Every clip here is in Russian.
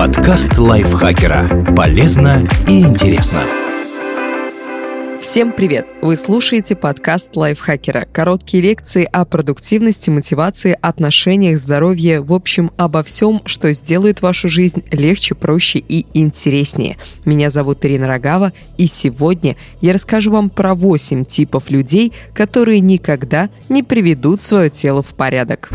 Подкаст лайфхакера. Полезно и интересно. Всем привет! Вы слушаете подкаст лайфхакера. Короткие лекции о продуктивности, мотивации, отношениях, здоровье, в общем, обо всем, что сделает вашу жизнь легче, проще и интереснее. Меня зовут Ирина Рогава, и сегодня я расскажу вам про 8 типов людей, которые никогда не приведут свое тело в порядок.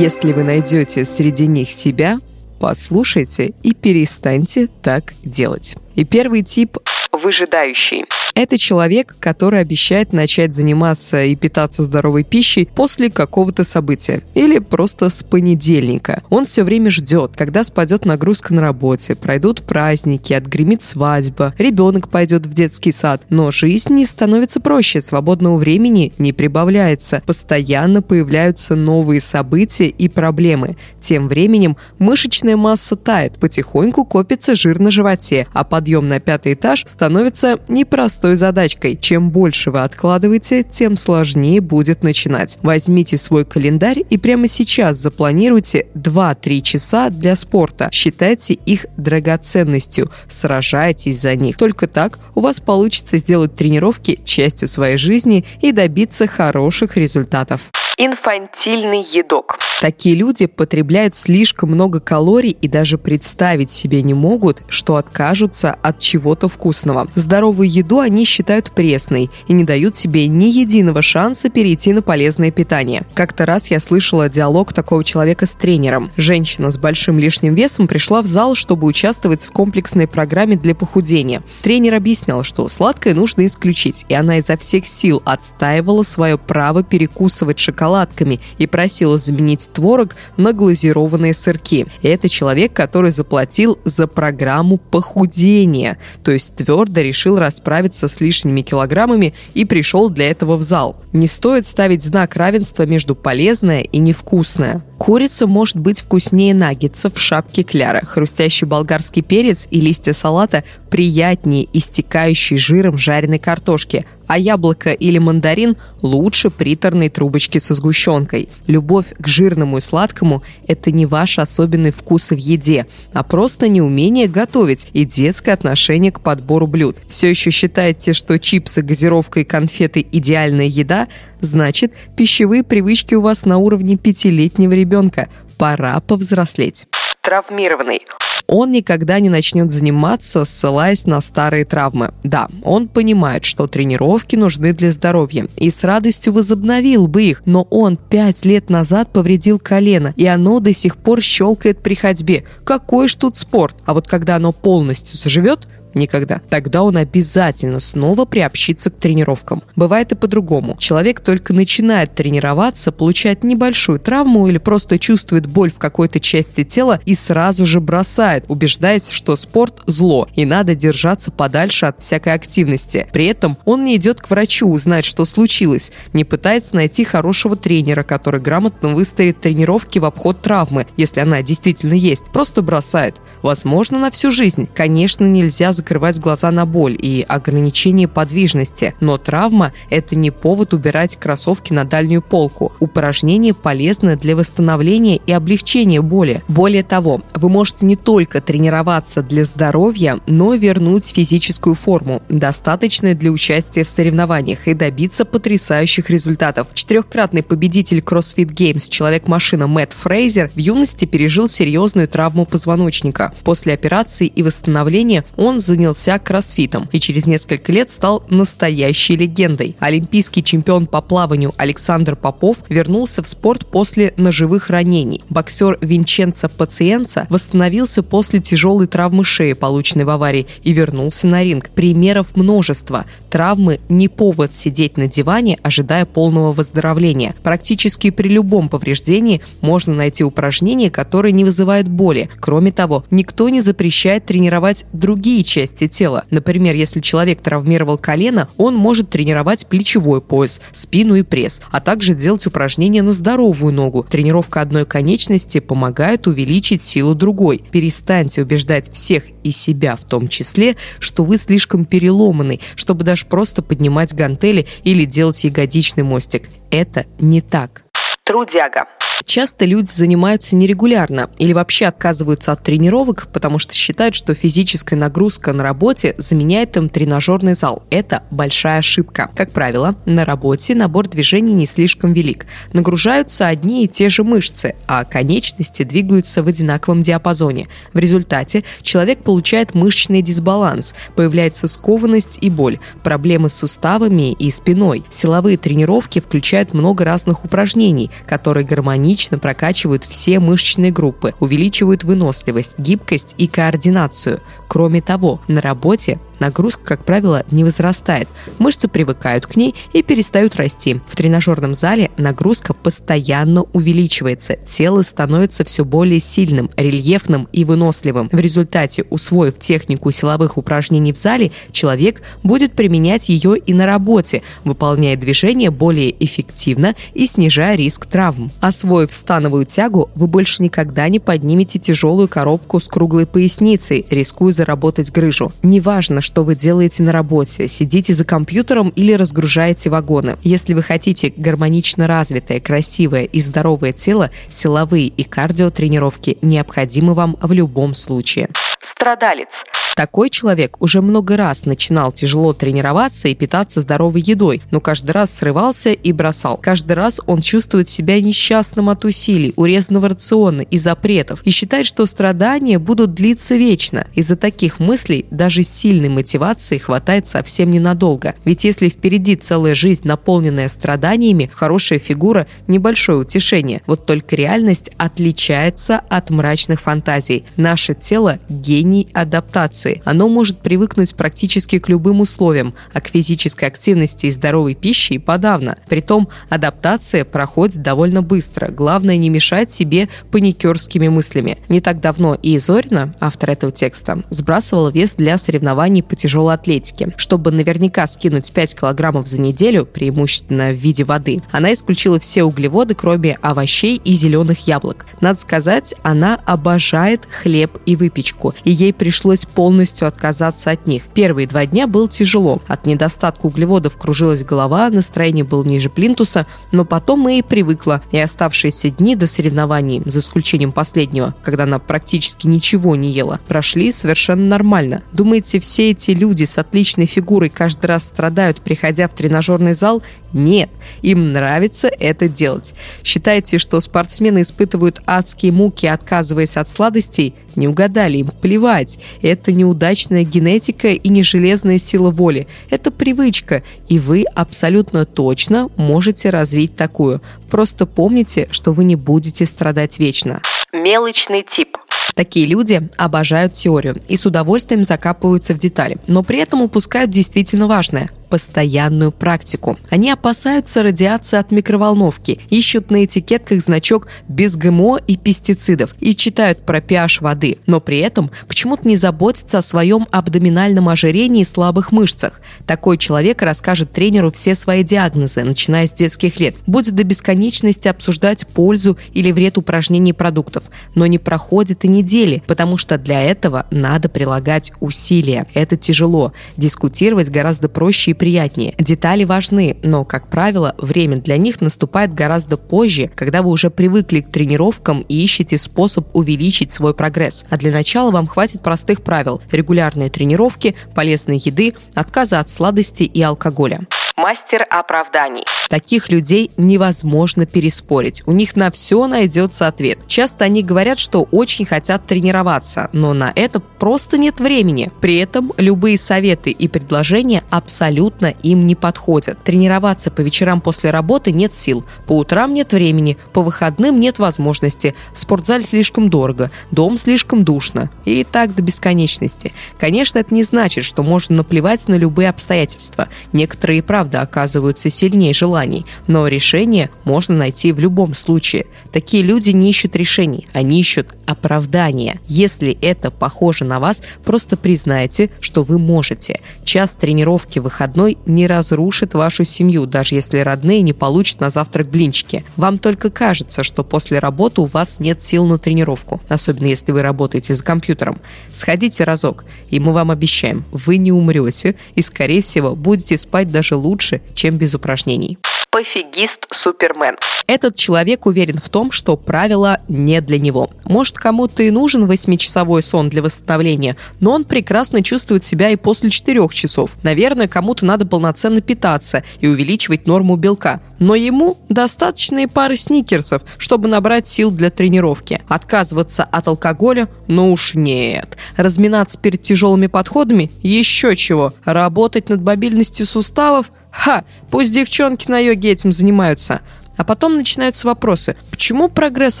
Если вы найдете среди них себя, послушайте и перестаньте так делать. И первый тип выжидающий. Это человек, который обещает начать заниматься и питаться здоровой пищей после какого-то события или просто с понедельника. Он все время ждет, когда спадет нагрузка на работе, пройдут праздники, отгремит свадьба, ребенок пойдет в детский сад. Но жизнь не становится проще, свободного времени не прибавляется, постоянно появляются новые события и проблемы. Тем временем мышечная масса тает, потихоньку копится жир на животе, а подъем на пятый этаж становится непростой задачкой. Чем больше вы откладываете, тем сложнее будет начинать. Возьмите свой календарь и прямо сейчас запланируйте 2-3 часа для спорта. Считайте их драгоценностью, сражайтесь за них. Только так у вас получится сделать тренировки частью своей жизни и добиться хороших результатов инфантильный едок. Такие люди потребляют слишком много калорий и даже представить себе не могут, что откажутся от чего-то вкусного. Здоровую еду они считают пресной и не дают себе ни единого шанса перейти на полезное питание. Как-то раз я слышала диалог такого человека с тренером. Женщина с большим лишним весом пришла в зал, чтобы участвовать в комплексной программе для похудения. Тренер объяснял, что сладкое нужно исключить, и она изо всех сил отстаивала свое право перекусывать шоколад шоколадками и просила заменить творог на глазированные сырки. Это человек, который заплатил за программу похудения, то есть твердо решил расправиться с лишними килограммами и пришел для этого в зал. Не стоит ставить знак равенства между полезное и невкусное. Курица может быть вкуснее наггетсов в шапке кляра. Хрустящий болгарский перец и листья салата приятнее истекающей жиром жареной картошки, а яблоко или мандарин лучше приторной трубочки со сгущенкой. Любовь к жирному и сладкому – это не ваш особенный вкус в еде, а просто неумение готовить и детское отношение к подбору блюд. Все еще считаете, что чипсы, газировка и конфеты – идеальная еда? Значит, пищевые привычки у вас на уровне пятилетнего ребенка. Пора повзрослеть. Травмированный он никогда не начнет заниматься, ссылаясь на старые травмы. Да, он понимает, что тренировки нужны для здоровья и с радостью возобновил бы их, но он пять лет назад повредил колено, и оно до сих пор щелкает при ходьбе. Какой ж тут спорт? А вот когда оно полностью заживет, Никогда. Тогда он обязательно снова приобщится к тренировкам. Бывает и по-другому. Человек только начинает тренироваться, получает небольшую травму или просто чувствует боль в какой-то части тела и сразу же бросает, убеждаясь, что спорт – зло и надо держаться подальше от всякой активности. При этом он не идет к врачу узнать, что случилось, не пытается найти хорошего тренера, который грамотно выстроит тренировки в обход травмы, если она действительно есть, просто бросает. Возможно, на всю жизнь. Конечно, нельзя закрывать глаза на боль и ограничение подвижности, но травма – это не повод убирать кроссовки на дальнюю полку. Упражнение полезно для восстановления и облегчения боли. Более того, вы можете не только тренироваться для здоровья, но вернуть физическую форму, достаточную для участия в соревнованиях и добиться потрясающих результатов. Четырехкратный победитель CrossFit Games человек-машина Мэтт Фрейзер в юности пережил серьезную травму позвоночника. После операции и восстановления он занялся кроссфитом и через несколько лет стал настоящей легендой. Олимпийский чемпион по плаванию Александр Попов вернулся в спорт после ножевых ранений. Боксер Винченцо Пациенца восстановился после тяжелой травмы шеи, полученной в аварии, и вернулся на ринг. Примеров множество. Травмы не повод сидеть на диване, ожидая полного выздоровления. Практически при любом повреждении можно найти упражнения, которые не вызывают боли. Кроме того, никто не запрещает тренировать другие части части тела. Например, если человек травмировал колено, он может тренировать плечевой пояс, спину и пресс, а также делать упражнения на здоровую ногу. Тренировка одной конечности помогает увеличить силу другой. Перестаньте убеждать всех и себя в том числе, что вы слишком переломанный, чтобы даже просто поднимать гантели или делать ягодичный мостик. Это не так. Трудяга. Часто люди занимаются нерегулярно или вообще отказываются от тренировок, потому что считают, что физическая нагрузка на работе заменяет им тренажерный зал. Это большая ошибка. Как правило, на работе набор движений не слишком велик. Нагружаются одни и те же мышцы, а конечности двигаются в одинаковом диапазоне. В результате человек получает мышечный дисбаланс, появляется скованность и боль, проблемы с суставами и спиной. Силовые тренировки включают много разных упражнений, которые гармонично прокачивают все мышечные группы, увеличивают выносливость, гибкость и координацию. Кроме того, на работе нагрузка, как правило, не возрастает. Мышцы привыкают к ней и перестают расти. В тренажерном зале нагрузка постоянно увеличивается. Тело становится все более сильным, рельефным и выносливым. В результате, усвоив технику силовых упражнений в зале, человек будет применять ее и на работе, выполняя движения более эффективно и снижая риск травм. Освоив становую тягу, вы больше никогда не поднимете тяжелую коробку с круглой поясницей, рискуя заработать грыжу. Неважно, что вы делаете на работе, сидите за компьютером или разгружаете вагоны. Если вы хотите гармонично развитое, красивое и здоровое тело, силовые и кардиотренировки необходимы вам в любом случае. Страдалец. Такой человек уже много раз начинал тяжело тренироваться и питаться здоровой едой, но каждый раз срывался и бросал. Каждый раз он чувствует себя несчастным от усилий, урезанного рациона и запретов и считает, что страдания будут длиться вечно. Из-за таких мыслей даже сильной мотивации хватает совсем ненадолго. Ведь если впереди целая жизнь, наполненная страданиями, хорошая фигура – небольшое утешение. Вот только реальность отличается от мрачных фантазий. Наше тело – гений адаптации адаптации. Оно может привыкнуть практически к любым условиям, а к физической активности и здоровой пище и подавно. Притом адаптация проходит довольно быстро. Главное не мешать себе паникерскими мыслями. Не так давно и Зорина, автор этого текста, сбрасывала вес для соревнований по тяжелой атлетике. Чтобы наверняка скинуть 5 килограммов за неделю, преимущественно в виде воды, она исключила все углеводы, кроме овощей и зеленых яблок. Надо сказать, она обожает хлеб и выпечку, и ей пришлось полностью полностью отказаться от них. Первые два дня было тяжело. От недостатка углеводов кружилась голова, настроение было ниже плинтуса, но потом и привыкла. И оставшиеся дни до соревнований, за исключением последнего, когда она практически ничего не ела, прошли совершенно нормально. Думаете, все эти люди с отличной фигурой каждый раз страдают, приходя в тренажерный зал? Нет, им нравится это делать. Считаете, что спортсмены испытывают адские муки, отказываясь от сладостей? Не угадали, им плевать. Это неудачная генетика и не железная сила воли. Это привычка, и вы абсолютно точно можете развить такую. Просто помните, что вы не будете страдать вечно. Мелочный тип. Такие люди обожают теорию и с удовольствием закапываются в детали, но при этом упускают действительно важное постоянную практику. Они опасаются радиации от микроволновки, ищут на этикетках значок без ГМО и пестицидов и читают про pH воды, но при этом почему-то не заботятся о своем абдоминальном ожирении и слабых мышцах. Такой человек расскажет тренеру все свои диагнозы, начиная с детских лет, будет до бесконечности обсуждать пользу или вред упражнений продуктов, но не проходит и недели, потому что для этого надо прилагать усилия. Это тяжело. Дискутировать гораздо проще и приятнее. Детали важны, но, как правило, время для них наступает гораздо позже, когда вы уже привыкли к тренировкам и ищете способ увеличить свой прогресс. А для начала вам хватит простых правил – регулярные тренировки, полезной еды, отказа от сладостей и алкоголя мастер оправданий. Таких людей невозможно переспорить. У них на все найдется ответ. Часто они говорят, что очень хотят тренироваться, но на это просто нет времени. При этом любые советы и предложения абсолютно им не подходят. Тренироваться по вечерам после работы нет сил, по утрам нет времени, по выходным нет возможности, в спортзале слишком дорого, дом слишком душно. И так до бесконечности. Конечно, это не значит, что можно наплевать на любые обстоятельства. Некоторые, правда, правда оказываются сильнее желаний, но решение можно найти в любом случае. Такие люди не ищут решений, они ищут оправдания. Если это похоже на вас, просто признайте, что вы можете. Час тренировки выходной не разрушит вашу семью, даже если родные не получат на завтрак блинчики. Вам только кажется, что после работы у вас нет сил на тренировку, особенно если вы работаете за компьютером. Сходите разок, и мы вам обещаем, вы не умрете и, скорее всего, будете спать даже лучше, чем без упражнений. Пофигист-супермен. Этот человек уверен в том, что правило не для него. Может, кому-то и нужен 8-часовой сон для восстановления, но он прекрасно чувствует себя и после 4 часов. Наверное, кому-то надо полноценно питаться и увеличивать норму белка. Но ему достаточно и пары сникерсов, чтобы набрать сил для тренировки. Отказываться от алкоголя? Ну уж нет. Разминаться перед тяжелыми подходами? Еще чего. Работать над мобильностью суставов? Ха, пусть девчонки на йоге этим занимаются. А потом начинаются вопросы. Почему прогресс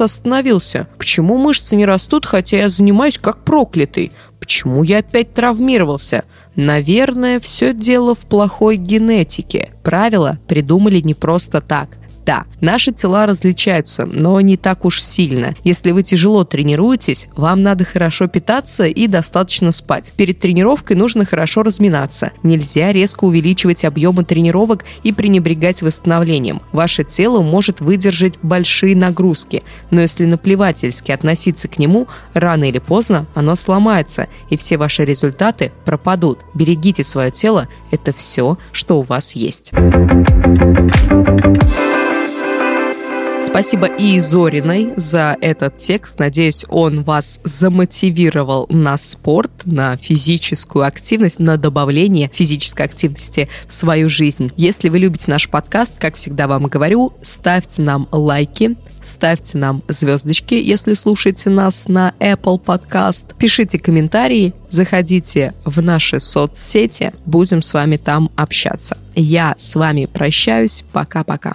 остановился? Почему мышцы не растут, хотя я занимаюсь как проклятый? Почему я опять травмировался? Наверное, все дело в плохой генетике. Правила придумали не просто так. Да, наши тела различаются, но не так уж сильно. Если вы тяжело тренируетесь, вам надо хорошо питаться и достаточно спать. Перед тренировкой нужно хорошо разминаться. Нельзя резко увеличивать объемы тренировок и пренебрегать восстановлением. Ваше тело может выдержать большие нагрузки, но если наплевательски относиться к нему, рано или поздно оно сломается, и все ваши результаты пропадут. Берегите свое тело, это все, что у вас есть. Спасибо и Зориной за этот текст. Надеюсь, он вас замотивировал на спорт, на физическую активность, на добавление физической активности в свою жизнь. Если вы любите наш подкаст, как всегда вам говорю, ставьте нам лайки, ставьте нам звездочки, если слушаете нас на Apple Podcast, пишите комментарии, заходите в наши соцсети, будем с вами там общаться. Я с вами прощаюсь. Пока-пока.